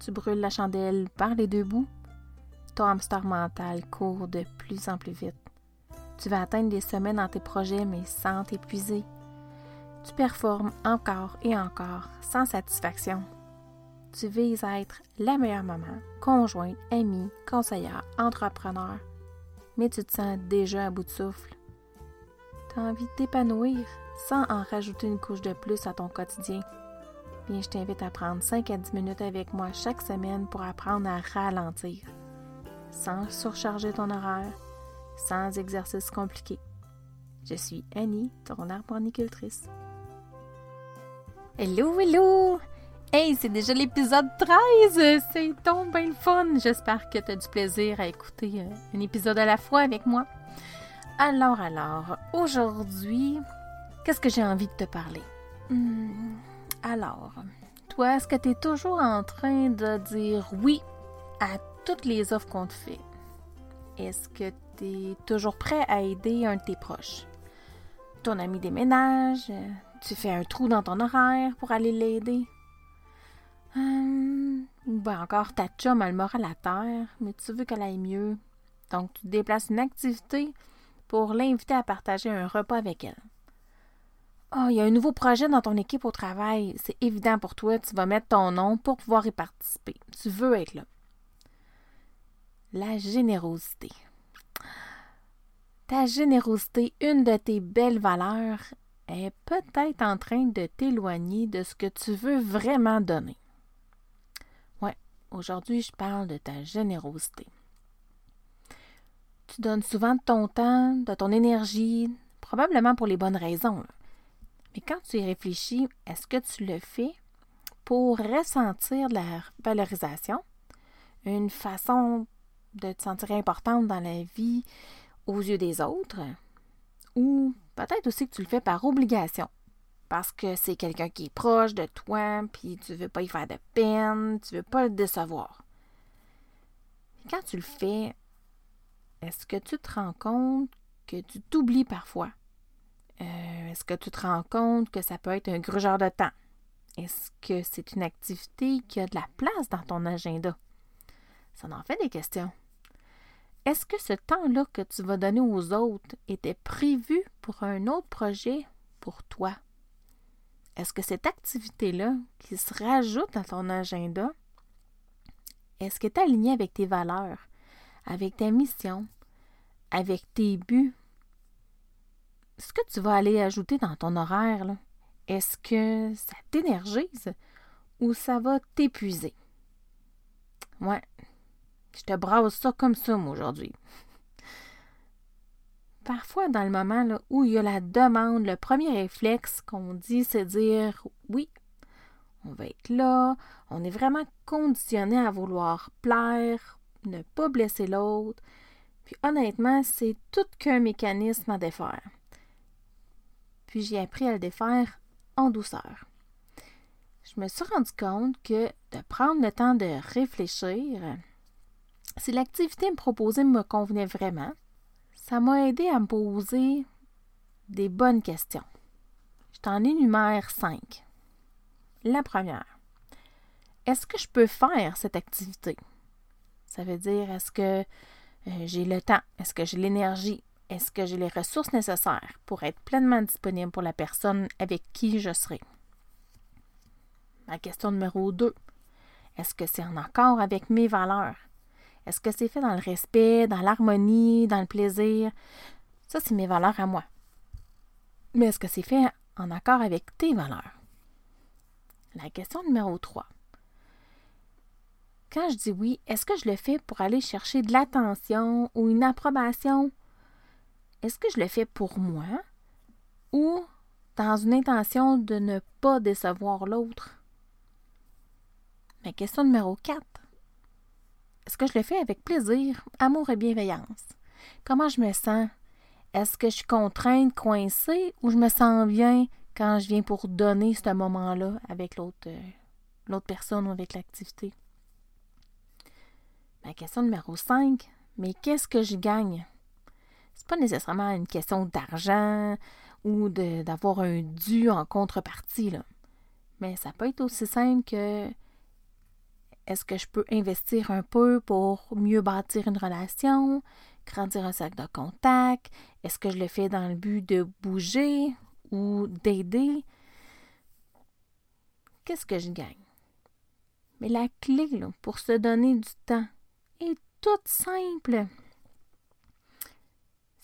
Tu brûles la chandelle par les deux bouts. Ton hamster mental court de plus en plus vite. Tu vas atteindre des sommets dans tes projets, mais sans t'épuiser. Tu performes encore et encore sans satisfaction. Tu vises à être la meilleure maman, conjointe, amie, conseillère, entrepreneur, mais tu te sens déjà à bout de souffle. Tu as envie de t'épanouir sans en rajouter une couche de plus à ton quotidien. Bien, je t'invite à prendre 5 à 10 minutes avec moi chaque semaine pour apprendre à ralentir, sans surcharger ton horaire, sans exercice compliqué. Je suis Annie, ton arboricultrice. Hello, hello! Hey, c'est déjà l'épisode 13! C'est donc bien le fun! J'espère que tu as du plaisir à écouter euh, un épisode à la fois avec moi. Alors, alors, aujourd'hui, qu'est-ce que j'ai envie de te parler? Hmm, alors, toi, est-ce que tu es toujours en train de dire oui à toutes les offres qu'on te fait? Est-ce que tu es toujours prêt à aider un de tes proches? Ton ami déménage, tu fais un trou dans ton horaire pour aller l'aider? Hum, ben encore ta chum a le moral à terre, mais tu veux qu'elle aille mieux. Donc tu déplaces une activité pour l'inviter à partager un repas avec elle. Oh, il y a un nouveau projet dans ton équipe au travail. C'est évident pour toi, tu vas mettre ton nom pour pouvoir y participer. Tu veux être là. La générosité. Ta générosité, une de tes belles valeurs, est peut-être en train de t'éloigner de ce que tu veux vraiment donner. Aujourd'hui, je parle de ta générosité. Tu donnes souvent de ton temps, de ton énergie, probablement pour les bonnes raisons. Mais quand tu y réfléchis, est-ce que tu le fais pour ressentir de la valorisation, une façon de te sentir importante dans la vie aux yeux des autres, ou peut-être aussi que tu le fais par obligation, parce que c'est quelqu'un qui est proche de toi, puis tu veux pas y faire de peine, tu veux pas le décevoir. quand tu le fais, est-ce que tu te rends compte que tu t'oublies parfois? Euh, est-ce que tu te rends compte que ça peut être un grugeur de temps? Est-ce que c'est une activité qui a de la place dans ton agenda? Ça en fait des questions. Est-ce que ce temps-là que tu vas donner aux autres était prévu pour un autre projet pour toi? Est-ce que cette activité-là qui se rajoute à ton agenda, est-ce qu'elle est alignée avec tes valeurs, avec ta mission, avec tes buts? Ce que tu vas aller ajouter dans ton horaire, est-ce que ça t'énergise ou ça va t'épuiser? Ouais, je te brase ça comme ça, moi, aujourd'hui parfois, dans le moment où il y a la demande, le premier réflexe qu'on dit, c'est dire oui, on va être là, on est vraiment conditionné à vouloir plaire, ne pas blesser l'autre. Puis honnêtement, c'est tout qu'un mécanisme à défaire. Puis j'ai appris à le défaire en douceur. Je me suis rendu compte que de prendre le temps de réfléchir, si l'activité proposée me convenait vraiment, ça m'a aidé à me poser des bonnes questions. Je t'en énumère cinq. La première, est-ce que je peux faire cette activité? Ça veut dire, est-ce que euh, j'ai le temps? Est-ce que j'ai l'énergie? Est-ce que j'ai les ressources nécessaires pour être pleinement disponible pour la personne avec qui je serai? Ma question numéro 2. Est-ce que c'est en accord avec mes valeurs? Est-ce que c'est fait dans le respect, dans l'harmonie, dans le plaisir? Ça, c'est mes valeurs à moi. Mais est-ce que c'est fait en accord avec tes valeurs? La question numéro 3. Quand je dis oui, est-ce que je le fais pour aller chercher de l'attention ou une approbation? Est-ce que je le fais pour moi ou dans une intention de ne pas décevoir l'autre? Ma question numéro 4. Est-ce que je le fais avec plaisir, amour et bienveillance? Comment je me sens? Est-ce que je suis contrainte, coincée ou je me sens bien quand je viens pour donner ce moment-là avec l'autre, euh, personne ou avec l'activité? Ma question numéro 5, mais qu'est-ce que je gagne? C'est pas nécessairement une question d'argent ou d'avoir un dû en contrepartie. Mais ça peut être aussi simple que est-ce que je peux investir un peu pour mieux bâtir une relation, grandir un sac de contact? Est-ce que je le fais dans le but de bouger ou d'aider? Qu'est-ce que je gagne? Mais la clé pour se donner du temps est toute simple.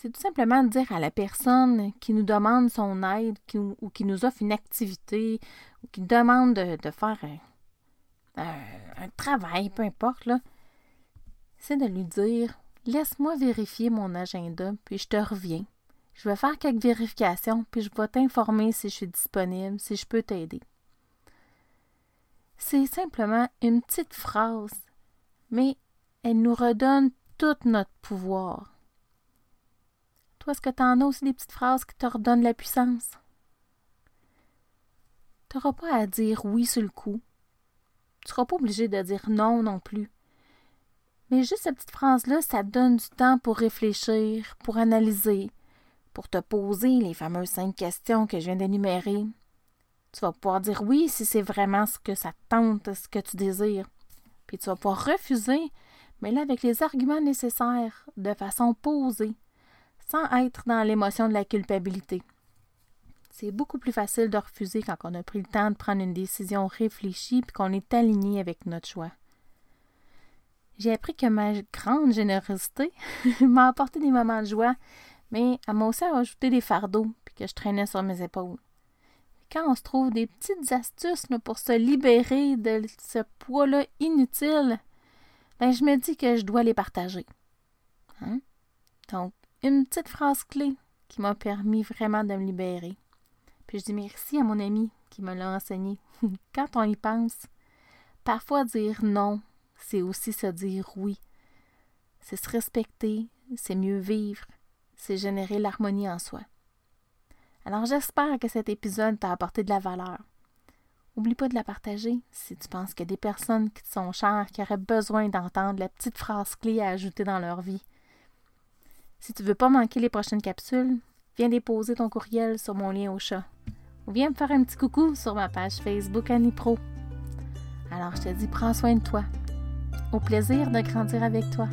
C'est tout simplement dire à la personne qui nous demande son aide ou qui nous offre une activité ou qui demande de, faire un, travail, peu importe, c'est de lui dire Laisse-moi vérifier mon agenda, puis je te reviens. Je vais faire quelques vérifications, puis je vais t'informer si je suis disponible, si je peux t'aider. C'est simplement une petite phrase, mais elle nous redonne tout notre pouvoir. Est-ce que tu en as aussi des petites phrases qui te redonnent la puissance? Tu n'auras pas à dire oui sur le coup. Tu ne seras pas obligé de dire non non plus. Mais juste cette petite phrase-là, ça donne du temps pour réfléchir, pour analyser, pour te poser les fameuses cinq questions que je viens d'énumérer. Tu vas pouvoir dire oui si c'est vraiment ce que ça tente, ce que tu désires. Puis tu vas pouvoir refuser, mais là avec les arguments nécessaires, de façon posée, sans être dans l'émotion de la culpabilité. C'est beaucoup plus facile de refuser quand on a pris le temps de prendre une décision réfléchie et qu'on est aligné avec notre choix. J'ai appris que ma grande générosité m'a apporté des moments de joie, mais elle m'a aussi ajouté des fardeaux puis que je traînais sur mes épaules. Quand on se trouve des petites astuces pour se libérer de ce poids-là inutile, ben je me dis que je dois les partager. Hein? Donc, une petite phrase clé qui m'a permis vraiment de me libérer. Puis je dis merci à mon ami qui me l'a enseigné. Quand on y pense, parfois dire non, c'est aussi se dire oui. C'est se respecter, c'est mieux vivre, c'est générer l'harmonie en soi. Alors j'espère que cet épisode t'a apporté de la valeur. Oublie pas de la partager si tu penses qu'il y a des personnes qui te sont chères qui auraient besoin d'entendre la petite phrase clé à ajouter dans leur vie. Si tu veux pas manquer les prochaines capsules, viens déposer ton courriel sur mon lien au chat. Ou viens me faire un petit coucou sur ma page Facebook Annie Pro. Alors je te dis, prends soin de toi. Au plaisir de grandir avec toi.